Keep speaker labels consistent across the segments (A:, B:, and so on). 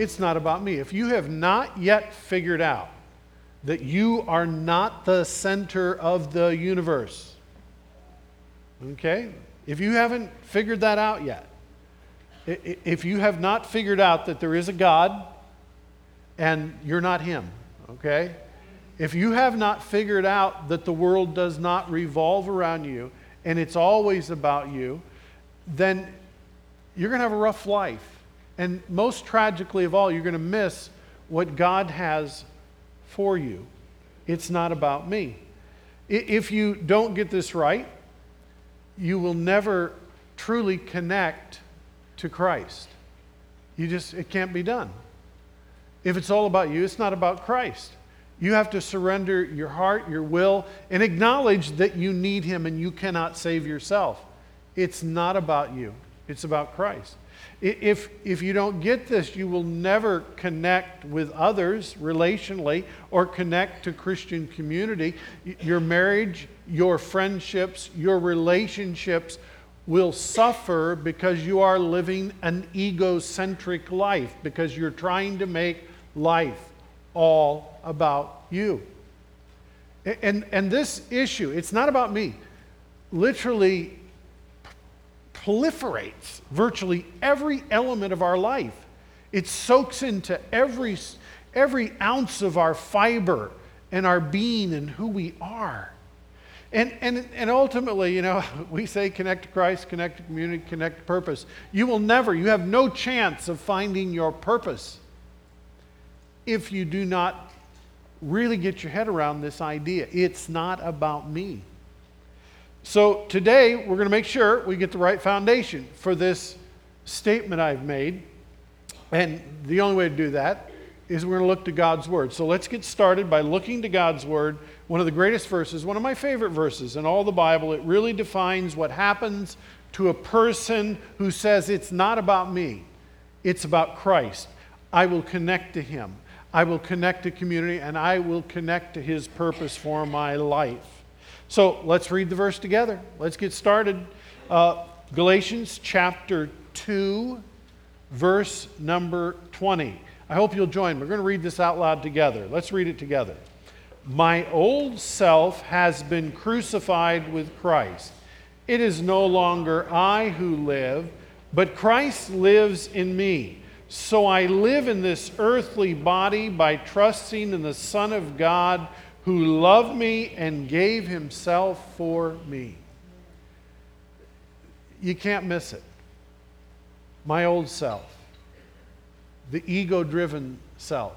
A: it's not about me. If you have not yet figured out that you are not the center of the universe, okay? If you haven't figured that out yet, if you have not figured out that there is a God and you're not Him, okay? If you have not figured out that the world does not revolve around you and it's always about you, then you're going to have a rough life. And most tragically of all, you're going to miss what God has for you. It's not about me. If you don't get this right, you will never truly connect to Christ. You just, it can't be done. If it's all about you, it's not about Christ. You have to surrender your heart, your will, and acknowledge that you need Him and you cannot save yourself. It's not about you, it's about Christ. If, if you don't get this, you will never connect with others relationally or connect to Christian community. Your marriage, your friendships, your relationships will suffer because you are living an egocentric life, because you're trying to make life all about you. And, and this issue, it's not about me, literally proliferates virtually every element of our life. It soaks into every, every ounce of our fiber and our being and who we are. And, and, and ultimately, you know, we say connect to Christ, connect to community, connect to purpose. You will never, you have no chance of finding your purpose if you do not really get your head around this idea. It's not about me. So today, we're going to make sure we get the right foundation for this statement I've made. And the only way to do that is we're going to look to God's Word. So let's get started by looking to God's Word, one of the greatest verses, one of my favorite verses in all the Bible. It really defines what happens to a person who says, It's not about me, it's about Christ. I will connect to Him. I will connect to community and I will connect to his purpose for my life. So let's read the verse together. Let's get started. Uh, Galatians chapter 2, verse number 20. I hope you'll join. We're going to read this out loud together. Let's read it together. My old self has been crucified with Christ. It is no longer I who live, but Christ lives in me. So I live in this earthly body by trusting in the Son of God who loved me and gave himself for me. You can't miss it. My old self, the ego driven self,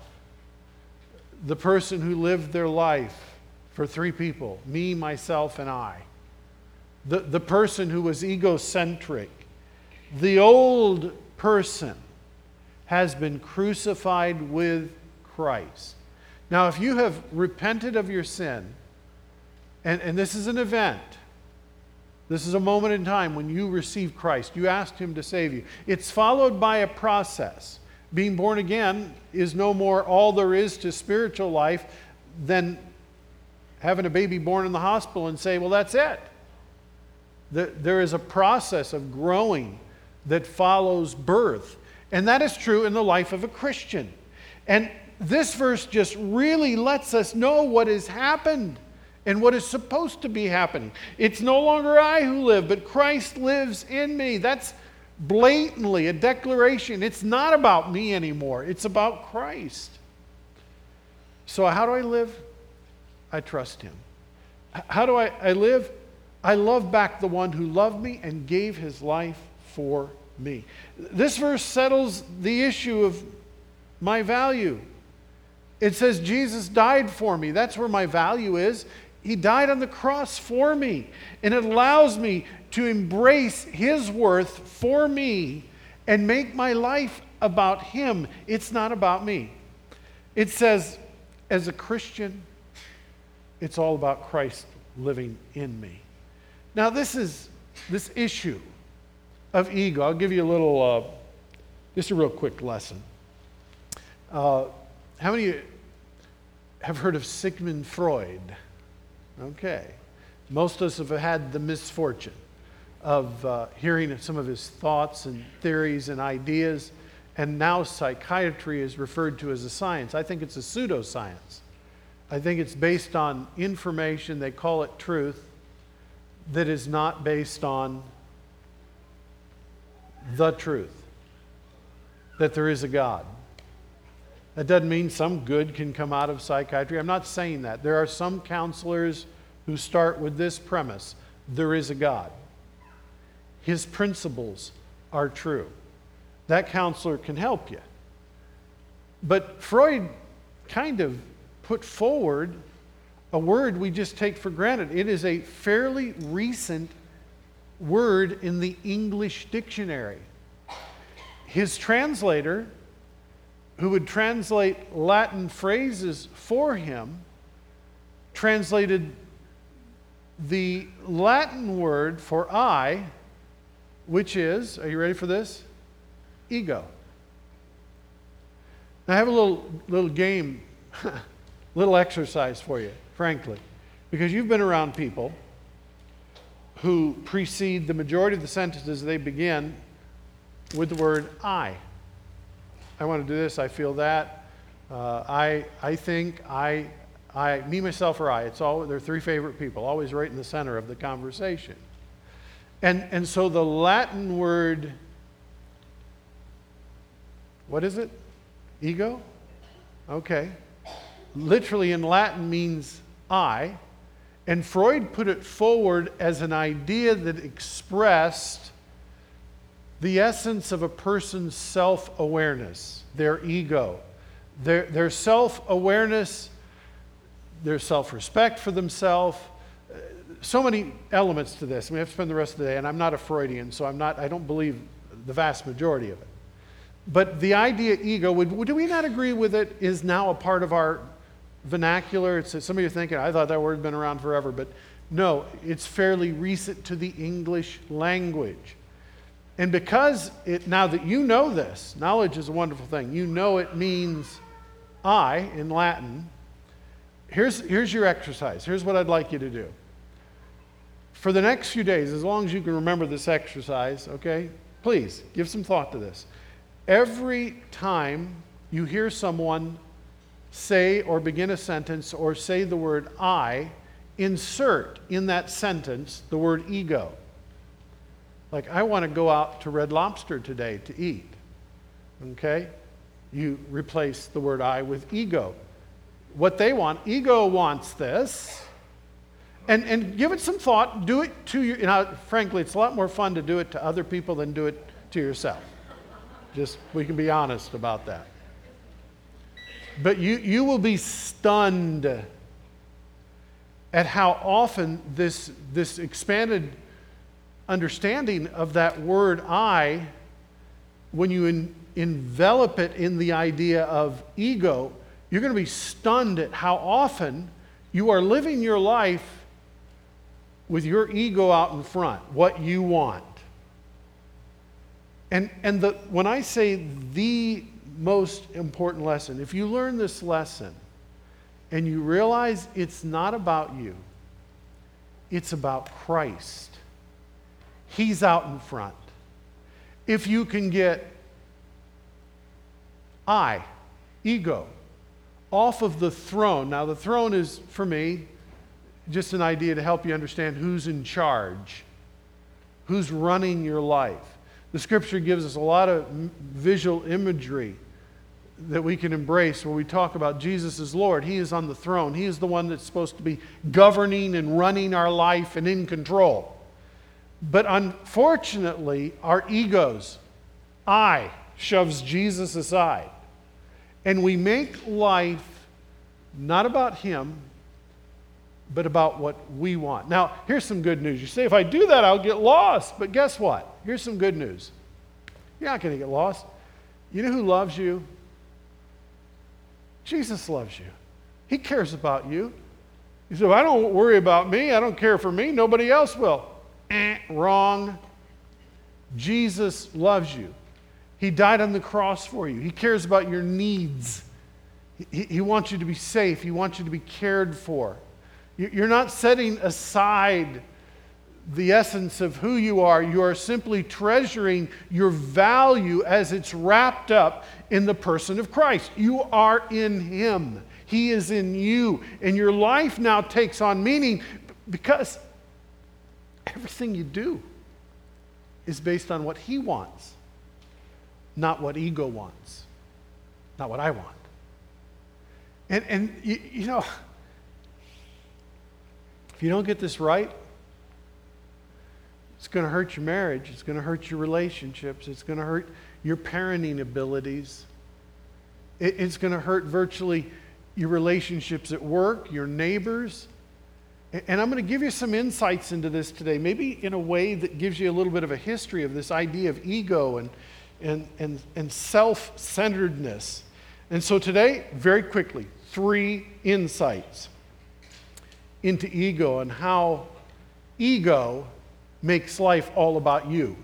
A: the person who lived their life for three people me, myself, and I, the, the person who was egocentric, the old person has been crucified with Christ. Now, if you have repented of your sin, and, and this is an event, this is a moment in time when you receive Christ, you asked Him to save you. It's followed by a process. Being born again is no more all there is to spiritual life than having a baby born in the hospital and say, well, that's it. There is a process of growing that follows birth. And that is true in the life of a Christian. And this verse just really lets us know what has happened and what is supposed to be happening. It's no longer I who live, but Christ lives in me. That's blatantly a declaration. It's not about me anymore, it's about Christ. So, how do I live? I trust Him. How do I, I live? I love back the one who loved me and gave his life for me. This verse settles the issue of my value. It says Jesus died for me. That's where my value is. He died on the cross for me. And it allows me to embrace His worth for me and make my life about Him. It's not about me. It says, as a Christian, it's all about Christ living in me. Now, this is this issue of ego. I'll give you a little, uh, just a real quick lesson. Uh, how many have heard of Sigmund Freud? Okay. Most of us have had the misfortune of uh, hearing some of his thoughts and theories and ideas. and now psychiatry is referred to as a science. I think it's a pseudoscience. I think it's based on information, they call it truth, that is not based on the truth that there is a God. That doesn't mean some good can come out of psychiatry. I'm not saying that. There are some counselors who start with this premise there is a God. His principles are true. That counselor can help you. But Freud kind of put forward a word we just take for granted. It is a fairly recent word in the English dictionary. His translator, who would translate Latin phrases for him, translated the Latin word for I, which is, are you ready for this? Ego. Now, I have a little, little game, little exercise for you, frankly, because you've been around people who precede the majority of the sentences they begin with the word I. I want to do this, I feel that. Uh, I, I think, I, I, me, myself, or I. It's all, they're three favorite people, always right in the center of the conversation. And, and so the Latin word, what is it? Ego? Okay. Literally in Latin means I. And Freud put it forward as an idea that expressed the essence of a person's self awareness, their ego, their, their self awareness, their self respect for themselves. Uh, so many elements to this. We have to spend the rest of the day, and I'm not a Freudian, so I'm not, I don't believe the vast majority of it. But the idea ego, would, do we not agree with it, is now a part of our vernacular. It's, some of you are thinking, I thought that word had been around forever, but no, it's fairly recent to the English language. And because it, now that you know this, knowledge is a wonderful thing. You know it means I in Latin. Here's, here's your exercise. Here's what I'd like you to do. For the next few days, as long as you can remember this exercise, okay, please give some thought to this. Every time you hear someone say or begin a sentence or say the word I, insert in that sentence the word ego. Like, I want to go out to Red Lobster today to eat. Okay? You replace the word I with ego. What they want, ego wants this. And, and give it some thought. Do it to you. You know, frankly, it's a lot more fun to do it to other people than do it to yourself. Just, we can be honest about that. But you, you will be stunned at how often this, this expanded understanding of that word I, when you envelop it in the idea of ego, you're going to be stunned at how often you are living your life with your ego out in front, what you want. And, and the, when I say the most important lesson. If you learn this lesson and you realize it's not about you, it's about Christ. He's out in front. If you can get I, ego, off of the throne. Now, the throne is, for me, just an idea to help you understand who's in charge, who's running your life. The scripture gives us a lot of visual imagery that we can embrace when we talk about Jesus as Lord. He is on the throne, He is the one that's supposed to be governing and running our life and in control. But unfortunately, our egos, I, shoves Jesus aside. And we make life not about Him, but about what we want. Now, here's some good news. You say, if I do that, I'll get lost. But guess what? Here's some good news. You're not going to get lost. You know who loves you? Jesus loves you. He cares about you. He said, I don't worry about me. I don't care for me. Nobody else will. Eh, wrong. Jesus loves you. He died on the cross for you. He cares about your needs. He, he wants you to be safe. He wants you to be cared for. You're not setting aside the essence of who you are. You are simply treasuring your value as it's wrapped up in the person of Christ. You are in Him, He is in you. And your life now takes on meaning because everything you do is based on what He wants, not what ego wants, not what I want. And, and you, you know, if you don't get this right, it's going to hurt your marriage. It's going to hurt your relationships. It's going to hurt your parenting abilities. It, it's going to hurt virtually your relationships at work, your neighbors. And I'm going to give you some insights into this today, maybe in a way that gives you a little bit of a history of this idea of ego and, and, and, and self centeredness. And so today, very quickly, three insights into ego and how ego makes life all about you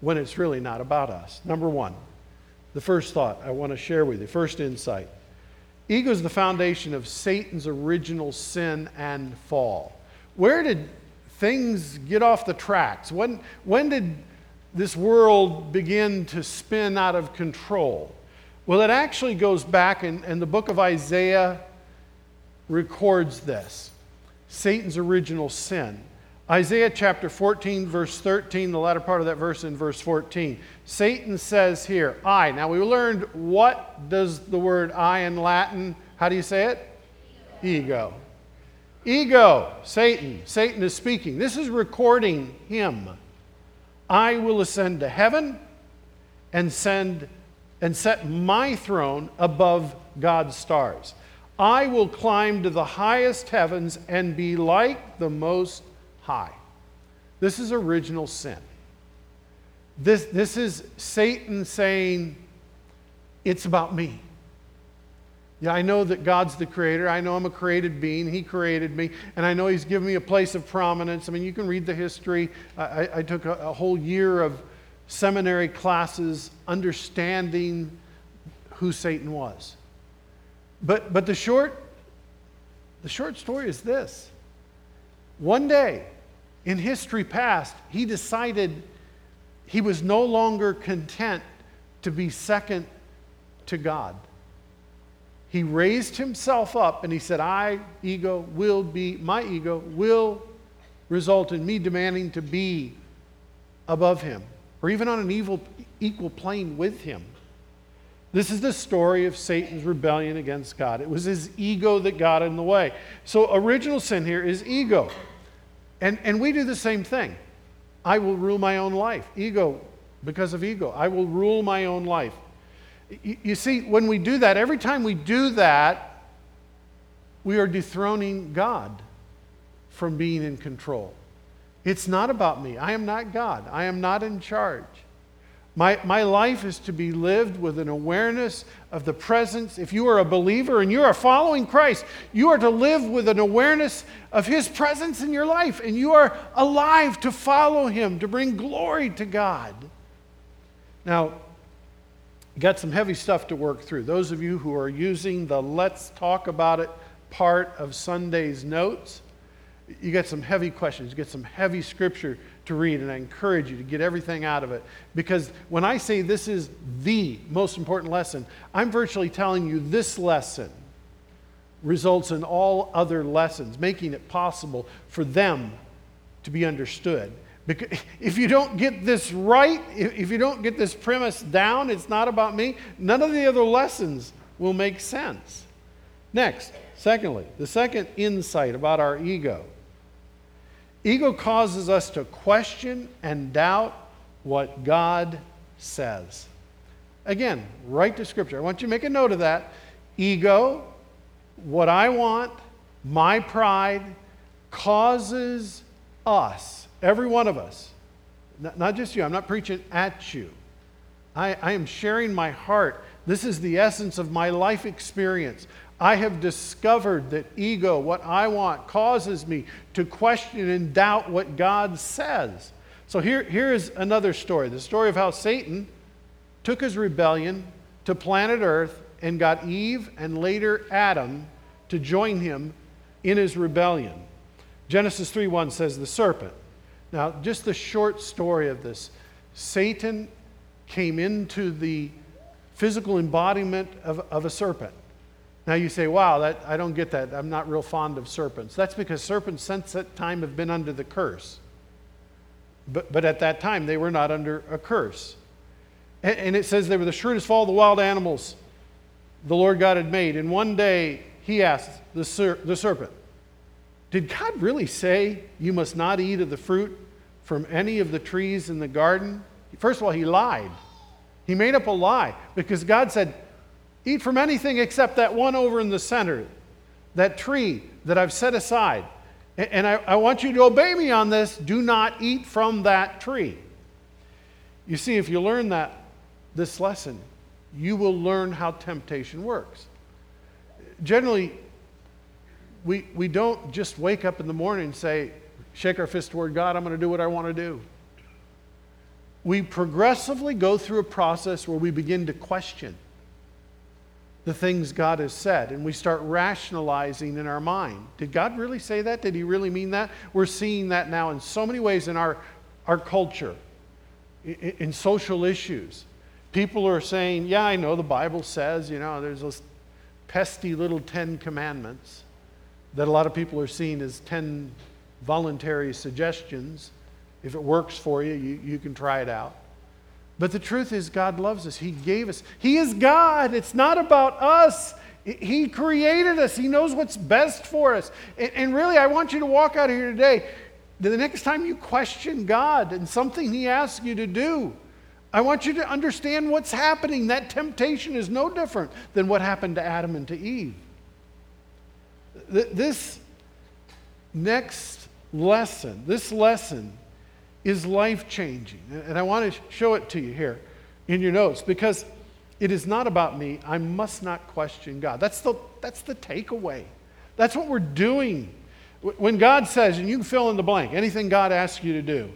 A: when it's really not about us. Number one, the first thought I want to share with you, first insight. Ego is the foundation of Satan's original sin and fall. Where did things get off the tracks? When, when did this world begin to spin out of control? Well, it actually goes back, and, and the book of Isaiah records this Satan's original sin. Isaiah chapter 14, verse 13, the latter part of that verse in verse 14. Satan says here, I. Now we learned what does the word I in Latin, how do you say it? Ego. Ego, Satan. Satan is speaking. This is recording him. I will ascend to heaven and send and set my throne above God's stars. I will climb to the highest heavens and be like the most high. This is original sin. This, this is Satan saying, It's about me. Yeah, I know that God's the creator. I know I'm a created being. He created me. And I know He's given me a place of prominence. I mean, you can read the history. I, I took a, a whole year of seminary classes understanding who Satan was. But, but the, short, the short story is this one day, in history past, he decided he was no longer content to be second to God. He raised himself up and he said, I, ego, will be, my ego will result in me demanding to be above him or even on an evil, equal plane with him. This is the story of Satan's rebellion against God. It was his ego that got in the way. So, original sin here is ego. And, and we do the same thing. I will rule my own life. Ego, because of ego. I will rule my own life. You, you see, when we do that, every time we do that, we are dethroning God from being in control. It's not about me. I am not God. I am not in charge. My, my life is to be lived with an awareness of the presence. If you are a believer and you are following Christ, you are to live with an awareness of His presence in your life, and you are alive to follow Him, to bring glory to God. Now, got some heavy stuff to work through. Those of you who are using the Let's Talk About It part of Sunday's notes, you got some heavy questions, you get some heavy scripture to read, and I encourage you to get everything out of it. Because when I say this is the most important lesson, I'm virtually telling you this lesson results in all other lessons, making it possible for them to be understood. Because if you don't get this right, if you don't get this premise down, it's not about me, none of the other lessons will make sense. Next, secondly, the second insight about our ego Ego causes us to question and doubt what God says. Again, write to Scripture. I want you to make a note of that. Ego, what I want, my pride, causes us, every one of us, not just you, I'm not preaching at you. I, I am sharing my heart. This is the essence of my life experience. I have discovered that ego, what I want, causes me to question and doubt what God says. So here, here is another story the story of how Satan took his rebellion to planet Earth and got Eve and later Adam to join him in his rebellion. Genesis 3:1 says the serpent Now, just the short story of this Satan came into the physical embodiment of, of a serpent. Now you say, wow, that, I don't get that. I'm not real fond of serpents. That's because serpents since that time have been under the curse. But, but at that time, they were not under a curse. And, and it says they were the shrewdest of all the wild animals the Lord God had made. And one day he asked the, ser- the serpent, Did God really say you must not eat of the fruit from any of the trees in the garden? First of all, he lied. He made up a lie because God said, Eat from anything except that one over in the center, that tree that I've set aside. And I, I, want you to obey me on this. Do not eat from that tree. You see, if you learn that, this lesson, you will learn how temptation works. Generally, we, we don't just wake up in the morning and say, shake our fist toward God, I'm going to do what I want to do we progressively go through a process where we begin to question the things God has said and we start rationalizing in our mind. Did God really say that? Did He really mean that? We're seeing that now in so many ways in our, our culture, in, in social issues. People are saying, Yeah, I know the Bible says, you know, there's those pesky little Ten Commandments that a lot of people are seeing as 10 voluntary suggestions. If it works for you, you, you can try it out. But the truth is, God loves us. He gave us. He is God. It's not about us. He created us. He knows what's best for us. And, really, I want you to walk out of here today. The next time you question God and something He asks you to do, I want you to understand what's happening. That temptation is no different than what happened to Adam and to Eve. This next lesson, this lesson, is life changing. And I want to show it to you here in your notes because it is not about me. I must not question God. That's the, that's the takeaway. That's what we're doing. When God says, and you can fill in the blank, anything God asks you to do,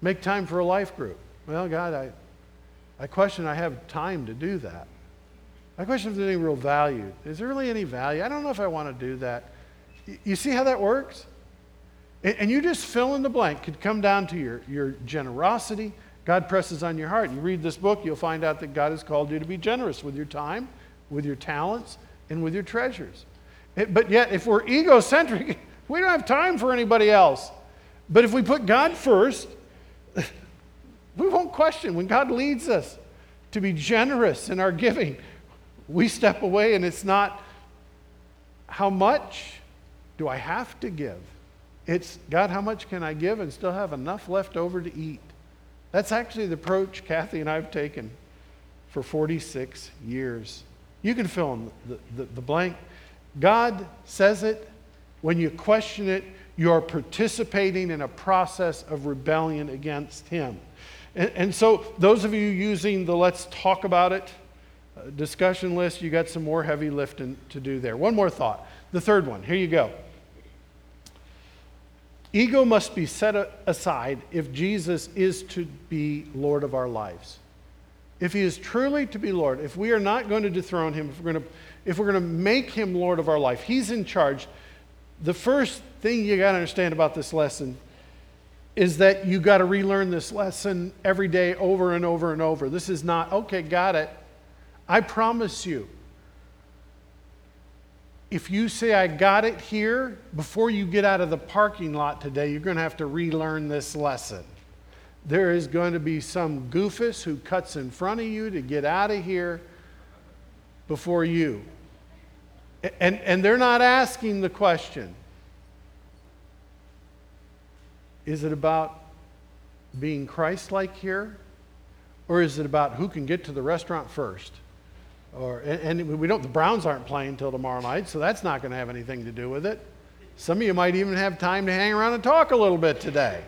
A: make time for a life group. Well, God, I, I question I have time to do that. I question if there's any real value. Is there really any value? I don't know if I want to do that. You see how that works? And you just fill in the blank. Could come down to your, your generosity. God presses on your heart. You read this book, you'll find out that God has called you to be generous with your time, with your talents, and with your treasures. But yet, if we're egocentric, we don't have time for anybody else. But if we put God first, we won't question. When God leads us to be generous in our giving, we step away and it's not how much do I have to give? It's, God, how much can I give and still have enough left over to eat? That's actually the approach Kathy and I have taken for 46 years. You can fill in the, the, the blank. God says it. When you question it, you are participating in a process of rebellion against Him. And, and so, those of you using the let's talk about it discussion list, you got some more heavy lifting to do there. One more thought. The third one. Here you go. Ego must be set aside if Jesus is to be Lord of our lives. If he is truly to be Lord, if we are not going to dethrone him, if we're going to, if we're going to make him Lord of our life, he's in charge. The first thing you got to understand about this lesson is that you got to relearn this lesson every day over and over and over. This is not, okay, got it. I promise you, if you say, I got it here, before you get out of the parking lot today, you're going to have to relearn this lesson. There is going to be some goofus who cuts in front of you to get out of here before you. And, and they're not asking the question Is it about being Christ like here? Or is it about who can get to the restaurant first? Or, and, and we don't, the Browns aren't playing until tomorrow night, so that's not going to have anything to do with it. Some of you might even have time to hang around and talk a little bit today.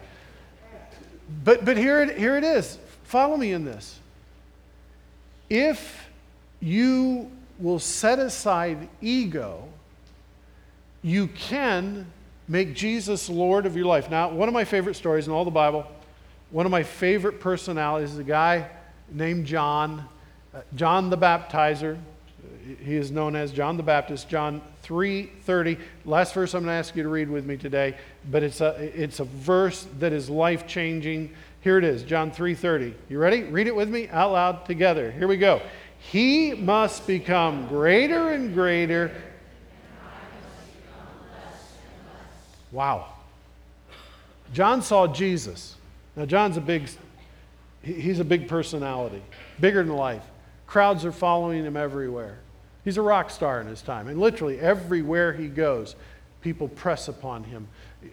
A: But, but here, it, here it is. Follow me in this. If you will set aside ego, you can make Jesus Lord of your life. Now, one of my favorite stories in all the Bible, one of my favorite personalities is a guy named John. Uh, John the Baptizer, He is known as John the Baptist, John 3:30. Last verse I'm going to ask you to read with me today, but it's a, it's a verse that is life-changing. Here it is, John 3:30. You ready? Read it with me out loud together. Here we go. He must become greater and greater. Wow. John saw Jesus. Now John's a big he's a big personality, bigger than life. Crowds are following him everywhere. He's a rock star in his time. And literally, everywhere he goes, people press upon him.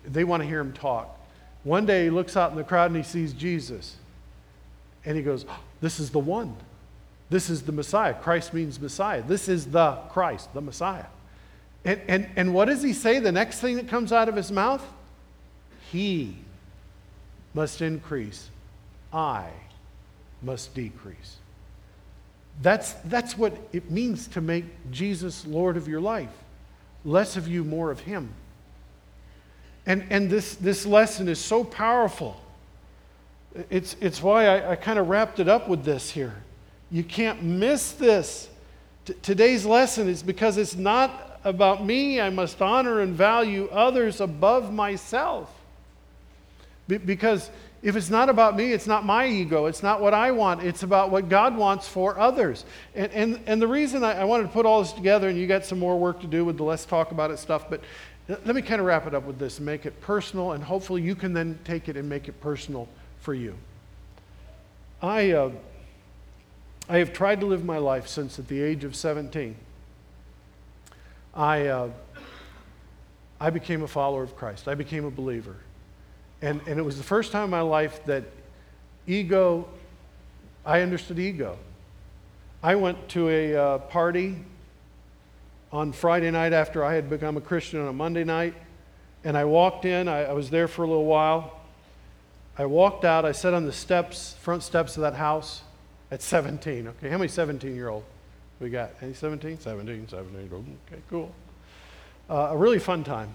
A: They want to hear him talk. One day, he looks out in the crowd and he sees Jesus. And he goes, oh, This is the one. This is the Messiah. Christ means Messiah. This is the Christ, the Messiah. And, and, and what does he say? The next thing that comes out of his mouth? He must increase, I must decrease. That's, that's what it means to make Jesus Lord of your life. Less of you, more of Him. And, and this, this lesson is so powerful. It's, it's why I, I kind of wrapped it up with this here. You can't miss this. T- today's lesson is because it's not about me. I must honor and value others above myself. Be- because if it's not about me, it's not my ego. It's not what I want. It's about what God wants for others. And, and, and the reason I, I wanted to put all this together, and you got some more work to do with the let's talk about it stuff, but let me kind of wrap it up with this and make it personal, and hopefully you can then take it and make it personal for you. I, uh, I have tried to live my life since at the age of 17. I, uh, I became a follower of Christ, I became a believer. And, and it was the first time in my life that ego, I understood ego. I went to a uh, party on Friday night after I had become a Christian on a Monday night, and I walked in. I, I was there for a little while. I walked out. I sat on the steps, front steps of that house at 17. Okay, how many 17 year old we got? Any 17? 17, 17. Okay, cool. Uh, a really fun time.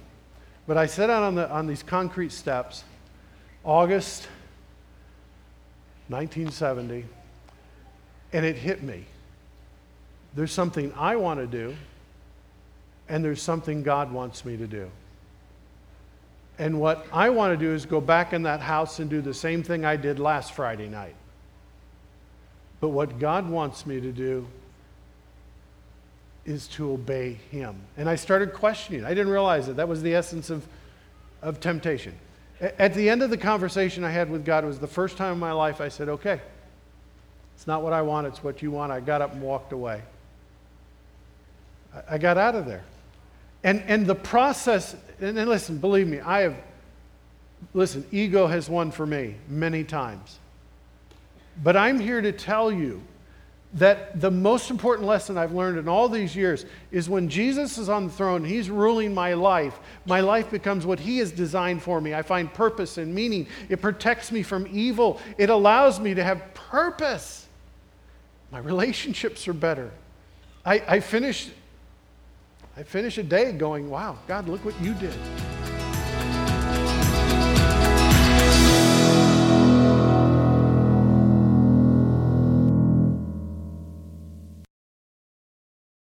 A: But I sat out on, the, on these concrete steps August 1970, and it hit me. There's something I want to do, and there's something God wants me to do. And what I want to do is go back in that house and do the same thing I did last Friday night. But what God wants me to do is to obey Him. And I started questioning. I didn't realize it. That was the essence of, of temptation. At the end of the conversation I had with God, was the first time in my life I said, okay, it's not what I want, it's what you want. I got up and walked away. I got out of there. And, and the process, and, and listen, believe me, I have, listen, ego has won for me many times. But I'm here to tell you that the most important lesson I've learned in all these years is when Jesus is on the throne, He's ruling my life, my life becomes what He has designed for me. I find purpose and meaning. It protects me from evil, it allows me to have purpose. My relationships are better. I, I finish I finish a day going, wow, God, look what you did.